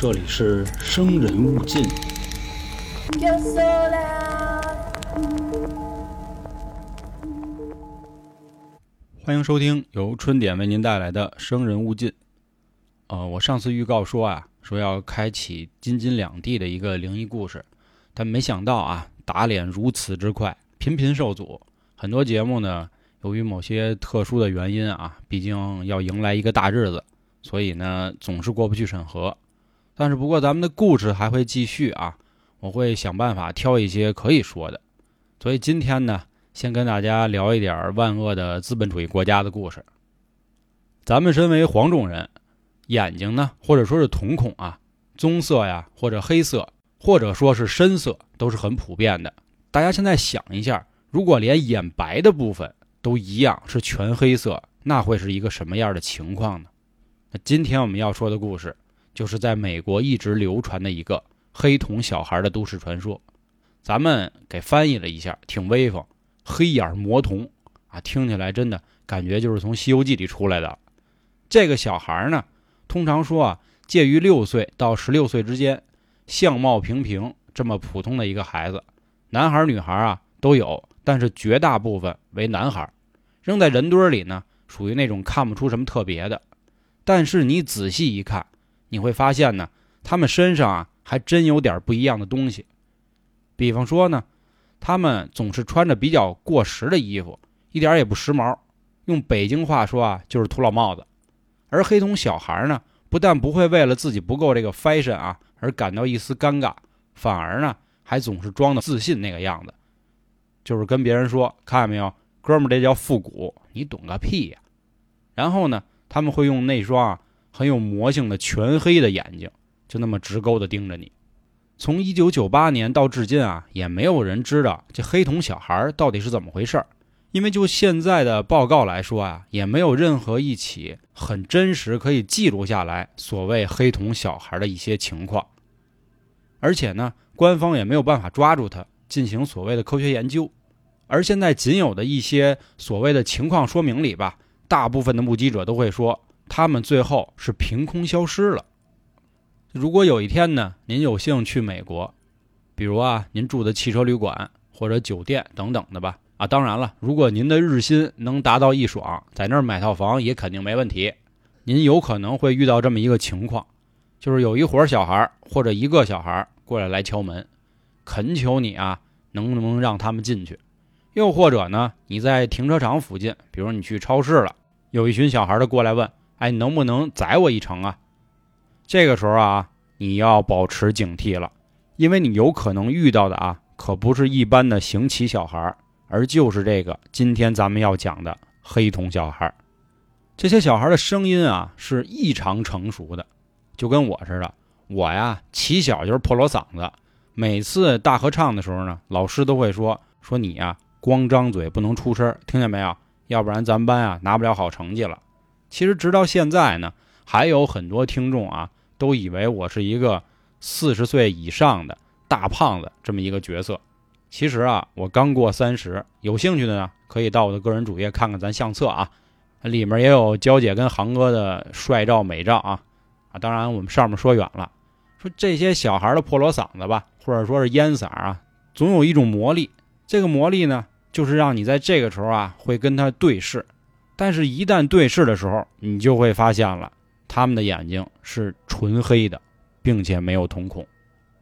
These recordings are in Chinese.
这里是生人勿近。Yo sola. 欢迎收听由春点为您带来的《生人勿近》。呃，我上次预告说啊，说要开启京津两地的一个灵异故事，但没想到啊，打脸如此之快，频频受阻。很多节目呢，由于某些特殊的原因啊，毕竟要迎来一个大日子，所以呢，总是过不去审核。但是不过咱们的故事还会继续啊，我会想办法挑一些可以说的。所以今天呢，先跟大家聊一点万恶的资本主义国家的故事。咱们身为黄种人，眼睛呢，或者说是瞳孔啊，棕色呀，或者黑色，或者说是深色，都是很普遍的。大家现在想一下，如果连眼白的部分都一样是全黑色，那会是一个什么样的情况呢？那今天我们要说的故事，就是在美国一直流传的一个黑瞳小孩的都市传说。咱们给翻译了一下，挺威风。黑眼魔童啊，听起来真的感觉就是从《西游记》里出来的。这个小孩呢，通常说啊，介于六岁到十六岁之间，相貌平平，这么普通的一个孩子，男孩女孩啊都有，但是绝大部分为男孩，扔在人堆里呢，属于那种看不出什么特别的。但是你仔细一看，你会发现呢，他们身上啊还真有点不一样的东西。比方说呢，他们总是穿着比较过时的衣服，一点也不时髦。用北京话说啊，就是土老帽子。而黑瞳小孩呢，不但不会为了自己不够这个 fashion 啊而感到一丝尴尬，反而呢还总是装的自信那个样子，就是跟别人说：“看见没有，哥们儿，这叫复古，你懂个屁呀！”然后呢，他们会用那双啊很有魔性的全黑的眼睛，就那么直勾的盯着你。从一九九八年到至今啊，也没有人知道这黑瞳小孩到底是怎么回事儿。因为就现在的报告来说啊，也没有任何一起很真实可以记录下来所谓黑瞳小孩的一些情况。而且呢，官方也没有办法抓住他进行所谓的科学研究。而现在仅有的一些所谓的情况说明里吧，大部分的目击者都会说，他们最后是凭空消失了。如果有一天呢，您有幸去美国，比如啊，您住的汽车旅馆或者酒店等等的吧，啊，当然了，如果您的日薪能达到一爽，在那儿买套房也肯定没问题。您有可能会遇到这么一个情况，就是有一伙小孩或者一个小孩过来来敲门，恳求你啊，能不能让他们进去？又或者呢，你在停车场附近，比如你去超市了，有一群小孩的过来问，哎，能不能载我一程啊？这个时候啊，你要保持警惕了，因为你有可能遇到的啊，可不是一般的行乞小孩，而就是这个今天咱们要讲的黑瞳小孩。这些小孩的声音啊，是异常成熟的，就跟我似的。我呀，起小就是破锣嗓子，每次大合唱的时候呢，老师都会说说你呀，光张嘴不能出声，听见没有？要不然咱班啊拿不了好成绩了。其实直到现在呢，还有很多听众啊。都以为我是一个四十岁以上的大胖子这么一个角色，其实啊，我刚过三十。有兴趣的呢，可以到我的个人主页看看咱相册啊，里面也有娇姐跟航哥的帅照美照啊啊！当然，我们上面说远了，说这些小孩的破锣嗓子吧，或者说是烟嗓啊，总有一种魔力。这个魔力呢，就是让你在这个时候啊，会跟他对视，但是一旦对视的时候，你就会发现了。他们的眼睛是纯黑的，并且没有瞳孔。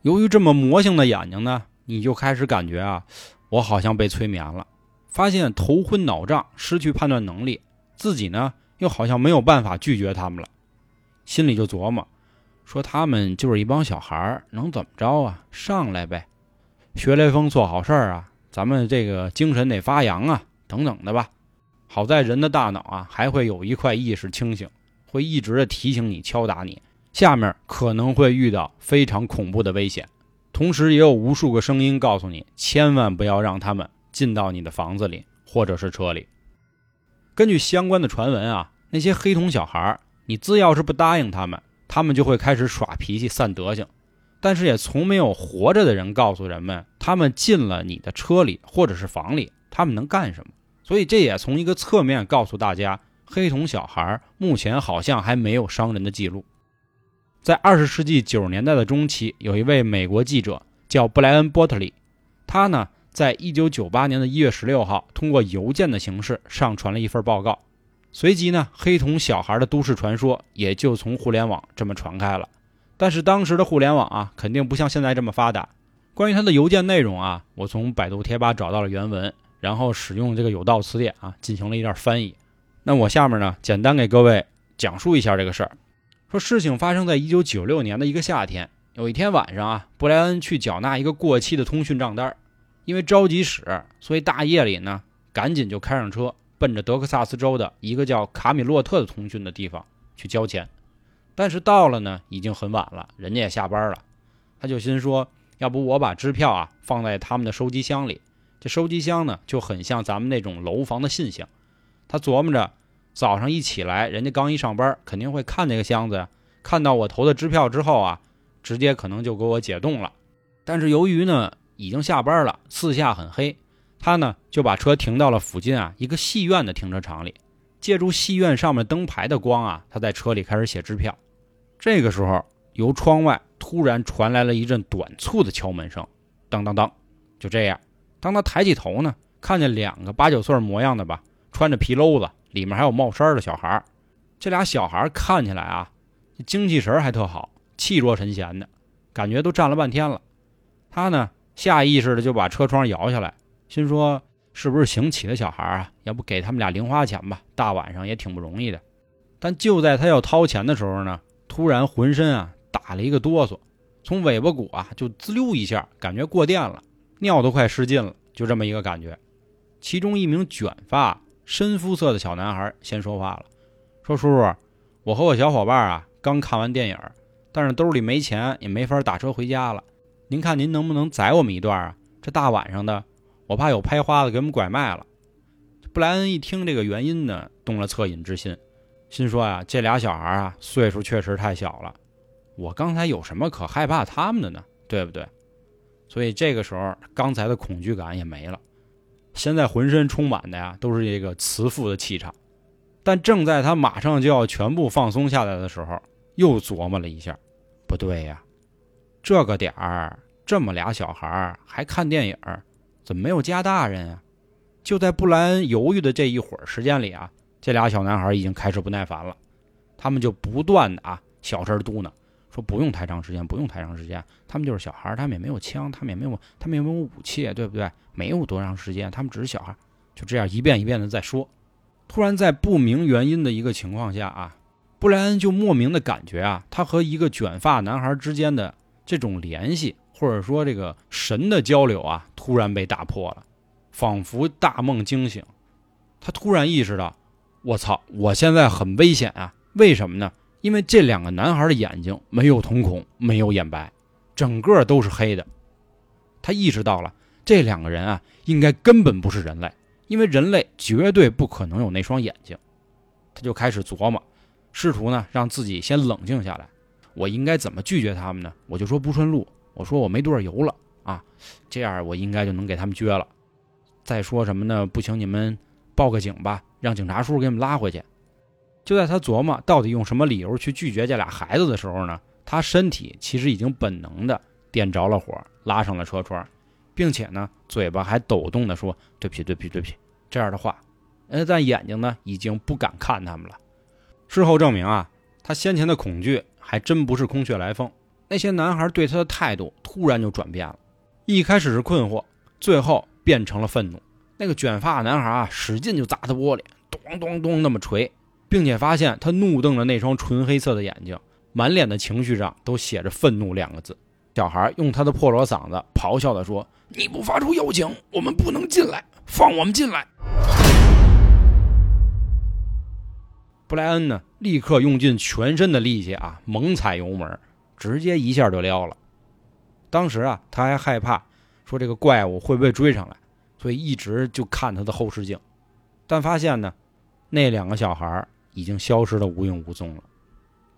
由于这么魔性的眼睛呢，你就开始感觉啊，我好像被催眠了，发现头昏脑胀，失去判断能力，自己呢又好像没有办法拒绝他们了，心里就琢磨，说他们就是一帮小孩，能怎么着啊？上来呗，学雷锋做好事儿啊，咱们这个精神得发扬啊，等等的吧。好在人的大脑啊，还会有一块意识清醒。会一直的提醒你、敲打你，下面可能会遇到非常恐怖的危险，同时也有无数个声音告诉你，千万不要让他们进到你的房子里或者是车里。根据相关的传闻啊，那些黑瞳小孩，你自要是不答应他们，他们就会开始耍脾气、散德行。但是也从没有活着的人告诉人们，他们进了你的车里或者是房里，他们能干什么。所以这也从一个侧面告诉大家，黑瞳小孩目前好像还没有伤人的记录。在二十世纪九十年代的中期，有一位美国记者叫布莱恩·波特利，他呢，在一九九八年的一月十六号，通过邮件的形式上传了一份报告。随即呢，黑瞳小孩的都市传说也就从互联网这么传开了。但是当时的互联网啊，肯定不像现在这么发达。关于他的邮件内容啊，我从百度贴吧找到了原文，然后使用这个有道词典啊，进行了一段翻译。那我下面呢，简单给各位讲述一下这个事儿。说事情发生在一九九六年的一个夏天，有一天晚上啊，布莱恩去缴纳一个过期的通讯账单，因为着急使，所以大夜里呢，赶紧就开上车。奔着德克萨斯州的一个叫卡米洛特的通讯的地方去交钱，但是到了呢，已经很晚了，人家也下班了。他就心说，要不我把支票啊放在他们的收集箱里。这收集箱呢，就很像咱们那种楼房的信箱。他琢磨着，早上一起来，人家刚一上班，肯定会看那个箱子呀。看到我投的支票之后啊，直接可能就给我解冻了。但是由于呢，已经下班了，四下很黑。他呢就把车停到了附近啊一个戏院的停车场里，借助戏院上面灯牌的光啊，他在车里开始写支票。这个时候，由窗外突然传来了一阵短促的敲门声，当当当。就这样，当他抬起头呢，看见两个八九岁模样的吧，穿着皮褛子，里面还有帽衫的小孩。这俩小孩看起来啊，精气神还特好，气若神闲的，感觉都站了半天了。他呢下意识的就把车窗摇下来。心说：“是不是行乞的小孩啊？要不给他们俩零花钱吧？大晚上也挺不容易的。”但就在他要掏钱的时候呢，突然浑身啊打了一个哆嗦，从尾巴骨啊就滋溜一下，感觉过电了，尿都快失禁了，就这么一个感觉。其中一名卷发、深肤色的小男孩先说话了，说：“叔叔，我和我小伙伴啊刚看完电影，但是兜里没钱，也没法打车回家了。您看您能不能载我们一段啊？这大晚上的。”我怕有拍花子给我们拐卖了。布莱恩一听这个原因呢，动了恻隐之心，心说啊，这俩小孩啊，岁数确实太小了，我刚才有什么可害怕他们的呢？对不对？所以这个时候，刚才的恐惧感也没了，现在浑身充满的呀，都是这个慈父的气场。但正在他马上就要全部放松下来的时候，又琢磨了一下，不对呀，这个点儿这么俩小孩还看电影。怎么没有家大人啊？就在布莱恩犹豫的这一会儿时间里啊，这俩小男孩已经开始不耐烦了，他们就不断的啊小声嘟囔，说不用太长时间，不用太长时间，他们就是小孩，他们也没有枪，他们也没有，他们也没有武器，对不对？没有多长时间，他们只是小孩，就这样一遍一遍的在说。突然在不明原因的一个情况下啊，布莱恩就莫名的感觉啊，他和一个卷发男孩之间的这种联系。或者说，这个神的交流啊，突然被打破了，仿佛大梦惊醒。他突然意识到，我操，我现在很危险啊！为什么呢？因为这两个男孩的眼睛没有瞳孔，没有眼白，整个都是黑的。他意识到了，这两个人啊，应该根本不是人类，因为人类绝对不可能有那双眼睛。他就开始琢磨，试图呢让自己先冷静下来。我应该怎么拒绝他们呢？我就说不顺路。我说我没多少油了啊，这样我应该就能给他们撅了。再说什么呢？不行，你们报个警吧，让警察叔叔给我们拉回去。就在他琢磨到底用什么理由去拒绝这俩孩子的时候呢，他身体其实已经本能的点着了火，拉上了车窗，并且呢，嘴巴还抖动的说：“对不起，对不起，对不起。”这样的话，呃，但眼睛呢已经不敢看他们了。事后证明啊，他先前的恐惧还真不是空穴来风。那些男孩对他的态度突然就转变了，一开始是困惑，最后变成了愤怒。那个卷发男孩啊，使劲就砸他玻璃，咚咚咚那么锤，并且发现他怒瞪着那双纯黑色的眼睛，满脸的情绪上都写着愤怒两个字。小孩用他的破锣嗓子咆哮地说：“你不发出邀请，我们不能进来，放我们进来！”布莱恩呢，立刻用尽全身的力气啊，猛踩油门。直接一下就撩了。当时啊，他还害怕，说这个怪物会不会追上来，所以一直就看他的后视镜。但发现呢，那两个小孩已经消失的无影无踪了。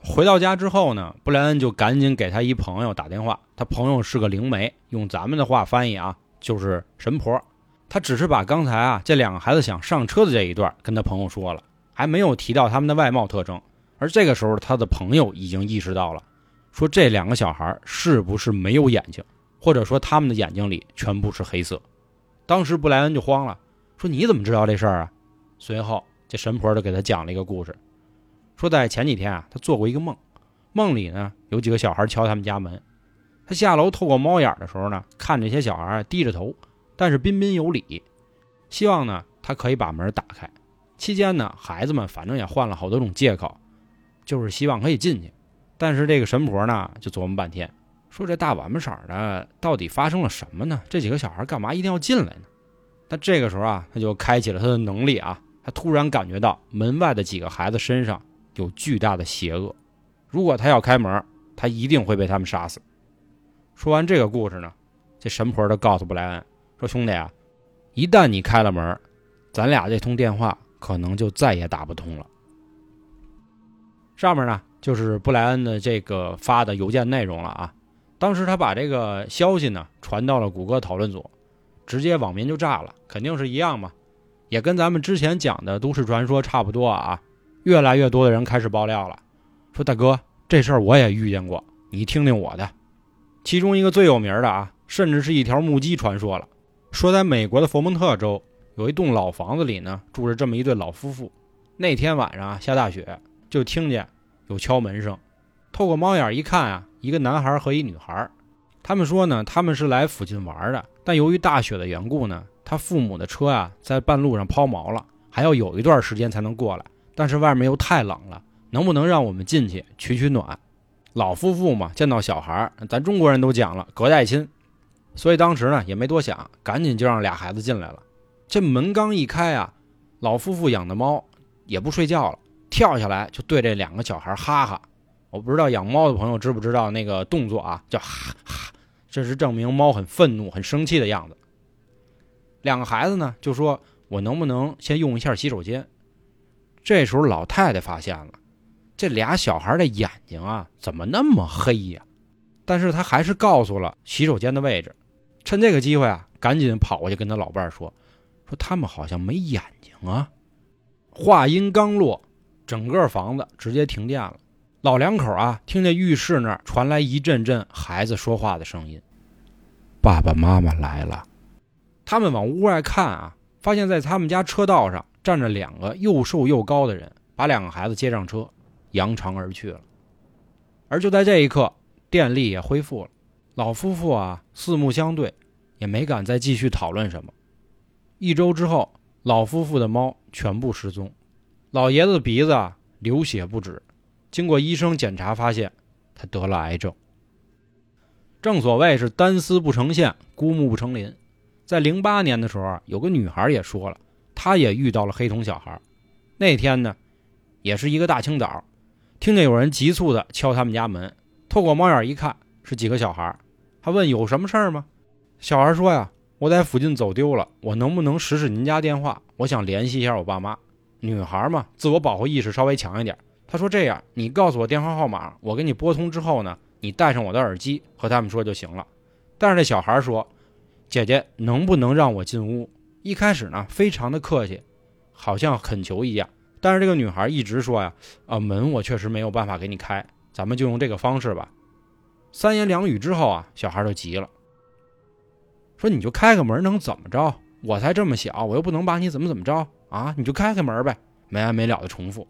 回到家之后呢，布莱恩就赶紧给他一朋友打电话。他朋友是个灵媒，用咱们的话翻译啊，就是神婆。他只是把刚才啊这两个孩子想上车的这一段跟他朋友说了，还没有提到他们的外貌特征。而这个时候，他的朋友已经意识到了。说这两个小孩是不是没有眼睛，或者说他们的眼睛里全部是黑色。当时布莱恩就慌了，说你怎么知道这事儿啊？随后这神婆就给他讲了一个故事，说在前几天啊，他做过一个梦，梦里呢有几个小孩敲他们家门，他下楼透过猫眼的时候呢，看这些小孩低着头，但是彬彬有礼，希望呢他可以把门打开。期间呢，孩子们反正也换了好多种借口，就是希望可以进去。但是这个神婆呢，就琢磨半天，说这大晚上色的，到底发生了什么呢？这几个小孩干嘛一定要进来呢？但这个时候啊，他就开启了他的能力啊，他突然感觉到门外的几个孩子身上有巨大的邪恶，如果他要开门，他一定会被他们杀死。说完这个故事呢，这神婆就告诉布莱恩说：“兄弟啊，一旦你开了门，咱俩这通电话。”可能就再也打不通了。上面呢就是布莱恩的这个发的邮件内容了啊。当时他把这个消息呢传到了谷歌讨论组，直接网民就炸了，肯定是一样嘛，也跟咱们之前讲的都市传说差不多啊。越来越多的人开始爆料了，说大哥这事儿我也遇见过，你听听我的。其中一个最有名的啊，甚至是一条目击传说了，说在美国的佛蒙特州。有一栋老房子里呢，住着这么一对老夫妇。那天晚上啊，下大雪，就听见有敲门声。透过猫眼一看啊，一个男孩和一女孩。他们说呢，他们是来附近玩的，但由于大雪的缘故呢，他父母的车啊在半路上抛锚了，还要有一段时间才能过来。但是外面又太冷了，能不能让我们进去取取暖？老夫妇嘛，见到小孩，咱中国人都讲了隔代亲，所以当时呢也没多想，赶紧就让俩孩子进来了。这门刚一开啊，老夫妇养的猫也不睡觉了，跳下来就对这两个小孩哈哈。我不知道养猫的朋友知不知道那个动作啊，叫哈哈，这是证明猫很愤怒、很生气的样子。两个孩子呢就说：“我能不能先用一下洗手间？”这时候老太太发现了，这俩小孩的眼睛啊怎么那么黑呀？但是他还是告诉了洗手间的位置。趁这个机会啊，赶紧跑过去跟他老伴说。说他们好像没眼睛啊！话音刚落，整个房子直接停电了。老两口啊，听见浴室那儿传来一阵阵孩子说话的声音：“爸爸妈妈来了。”他们往屋外看啊，发现在他们家车道上站着两个又瘦又高的人，把两个孩子接上车，扬长而去了。而就在这一刻，电力也恢复了。老夫妇啊，四目相对，也没敢再继续讨论什么。一周之后，老夫妇的猫全部失踪，老爷子的鼻子啊流血不止。经过医生检查，发现他得了癌症。正所谓是单丝不成线，孤木不成林。在零八年的时候，有个女孩也说了，她也遇到了黑瞳小孩。那天呢，也是一个大清早，听见有人急促的敲他们家门，透过猫眼一看，是几个小孩。他问有什么事儿吗？小孩说呀。我在附近走丢了，我能不能试试您家电话？我想联系一下我爸妈。女孩嘛，自我保护意识稍微强一点。她说：“这样，你告诉我电话号码，我给你拨通之后呢，你戴上我的耳机和他们说就行了。”但是这小孩说：“姐姐，能不能让我进屋？”一开始呢，非常的客气，好像恳求一样。但是这个女孩一直说呀：“啊，门我确实没有办法给你开，咱们就用这个方式吧。”三言两语之后啊，小孩就急了。说你就开个门能怎么着？我才这么小，我又不能把你怎么怎么着啊！你就开开门呗，没完没了的重复。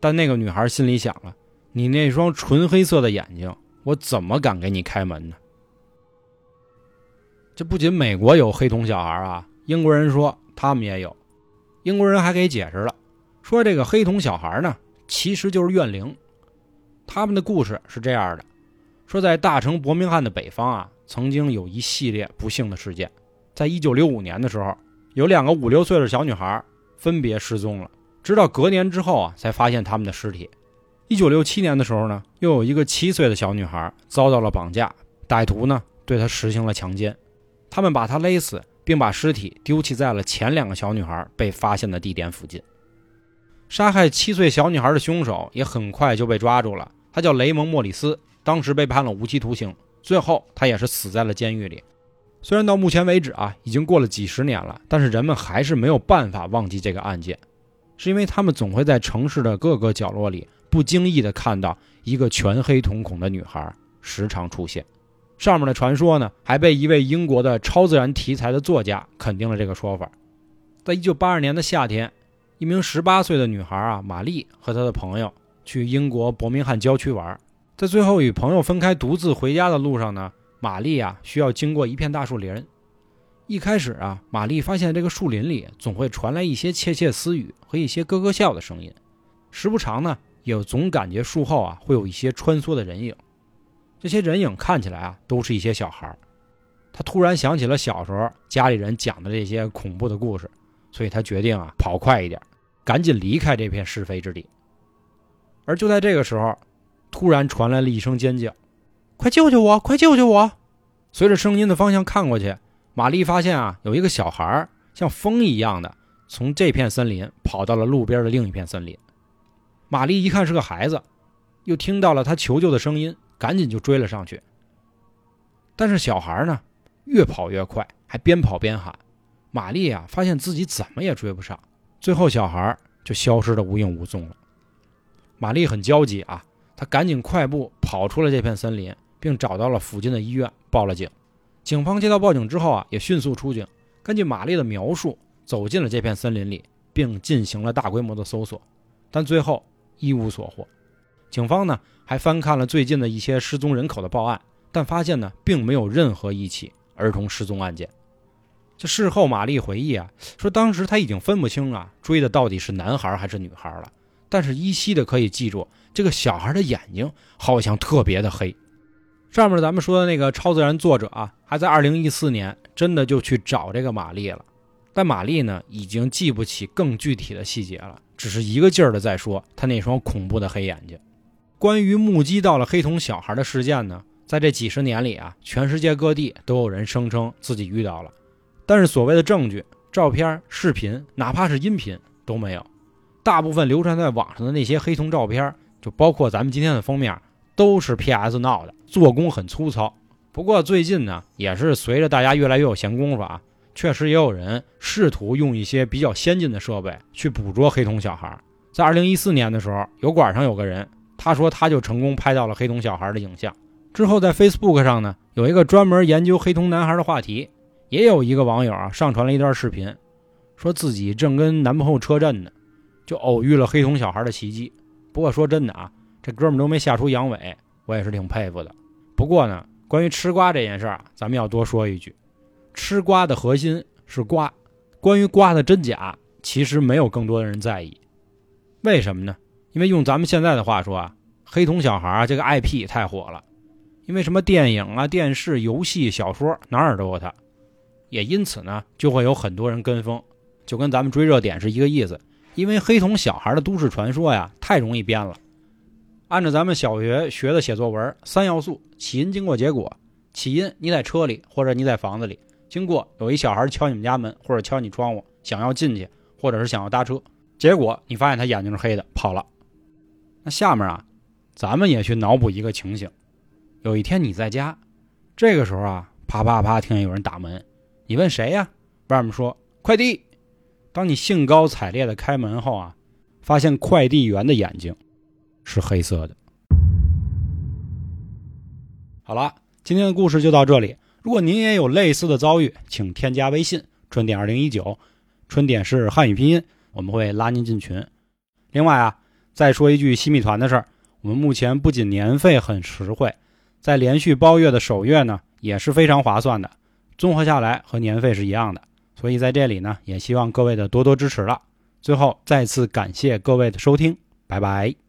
但那个女孩心里想了：你那双纯黑色的眼睛，我怎么敢给你开门呢？这不仅美国有黑瞳小孩啊，英国人说他们也有。英国人还给解释了，说这个黑瞳小孩呢，其实就是怨灵。他们的故事是这样的：说在大城伯明翰的北方啊。曾经有一系列不幸的事件，在一九六五年的时候，有两个五六岁的小女孩分别失踪了，直到隔年之后啊，才发现他们的尸体。一九六七年的时候呢，又有一个七岁的小女孩遭到了绑架，歹徒呢对她实行了强奸，他们把她勒死，并把尸体丢弃在了前两个小女孩被发现的地点附近。杀害七岁小女孩的凶手也很快就被抓住了，他叫雷蒙·莫里斯，当时被判了无期徒刑。最后，他也是死在了监狱里。虽然到目前为止啊，已经过了几十年了，但是人们还是没有办法忘记这个案件，是因为他们总会在城市的各个角落里不经意的看到一个全黑瞳孔的女孩时常出现。上面的传说呢，还被一位英国的超自然题材的作家肯定了这个说法。在一九八二年的夏天，一名十八岁的女孩啊，玛丽和她的朋友去英国伯明翰郊区玩，在最后与朋友分开独自回家的路上呢，玛丽啊需要经过一片大树林。一开始啊，玛丽发现这个树林里总会传来一些窃窃私语和一些咯咯笑的声音，时不常呢，也总感觉树后啊会有一些穿梭的人影。这些人影看起来啊，都是一些小孩。他突然想起了小时候家里人讲的这些恐怖的故事，所以他决定啊跑快一点，赶紧离开这片是非之地。而就在这个时候，突然传来了一声尖叫：“快救救我！快救救我！”随着声音的方向看过去，玛丽发现啊有一个小孩像风一样的从这片森林跑到了路边的另一片森林。玛丽一看是个孩子，又听到了他求救的声音。赶紧就追了上去，但是小孩呢，越跑越快，还边跑边喊。玛丽啊，发现自己怎么也追不上，最后小孩就消失的无影无踪了。玛丽很焦急啊，她赶紧快步跑出了这片森林，并找到了附近的医院，报了警。警方接到报警之后啊，也迅速出警，根据玛丽的描述，走进了这片森林里，并进行了大规模的搜索，但最后一无所获。警方呢？还翻看了最近的一些失踪人口的报案，但发现呢，并没有任何一起儿童失踪案件。这事后，玛丽回忆啊，说当时他已经分不清啊，追的到底是男孩还是女孩了。但是依稀的可以记住，这个小孩的眼睛好像特别的黑。上面咱们说的那个超自然作者啊，还在2014年真的就去找这个玛丽了，但玛丽呢，已经记不起更具体的细节了，只是一个劲儿的在说他那双恐怖的黑眼睛。关于目击到了黑瞳小孩的事件呢，在这几十年里啊，全世界各地都有人声称自己遇到了，但是所谓的证据、照片、视频，哪怕是音频都没有。大部分流传在网上的那些黑瞳照片，就包括咱们今天的封面，都是 PS 闹的，做工很粗糙。不过最近呢，也是随着大家越来越有闲工夫啊，确实也有人试图用一些比较先进的设备去捕捉黑瞳小孩。在2014年的时候，油管上有个人。他说，他就成功拍到了黑瞳小孩的影像。之后，在 Facebook 上呢，有一个专门研究黑瞳男孩的话题，也有一个网友啊上传了一段视频，说自己正跟男朋友车震呢，就偶遇了黑瞳小孩的袭击。不过说真的啊，这哥们都没吓出阳痿，我也是挺佩服的。不过呢，关于吃瓜这件事儿啊，咱们要多说一句，吃瓜的核心是瓜，关于瓜的真假，其实没有更多的人在意。为什么呢？因为用咱们现在的话说啊，黑瞳小孩啊这个 IP 太火了，因为什么电影啊、电视、游戏、小说哪儿都有它，也因此呢就会有很多人跟风，就跟咱们追热点是一个意思。因为黑瞳小孩的都市传说呀太容易编了。按照咱们小学学的写作文，三要素：起因、经过、结果。起因你在车里或者你在房子里，经过有一小孩敲你们家门或者敲你窗户，想要进去或者是想要搭车，结果你发现他眼睛是黑的跑了。那下面啊，咱们也去脑补一个情形：有一天你在家，这个时候啊，啪啪啪，听见有人打门，你问谁呀？外面说快递。当你兴高采烈的开门后啊，发现快递员的眼睛是黑色的。好了，今天的故事就到这里。如果您也有类似的遭遇，请添加微信“春点二零一九”，春点是汉语拼音，我们会拉您进群。另外啊。再说一句西米团的事儿，我们目前不仅年费很实惠，在连续包月的首月呢也是非常划算的，综合下来和年费是一样的。所以在这里呢，也希望各位的多多支持了。最后再次感谢各位的收听，拜拜。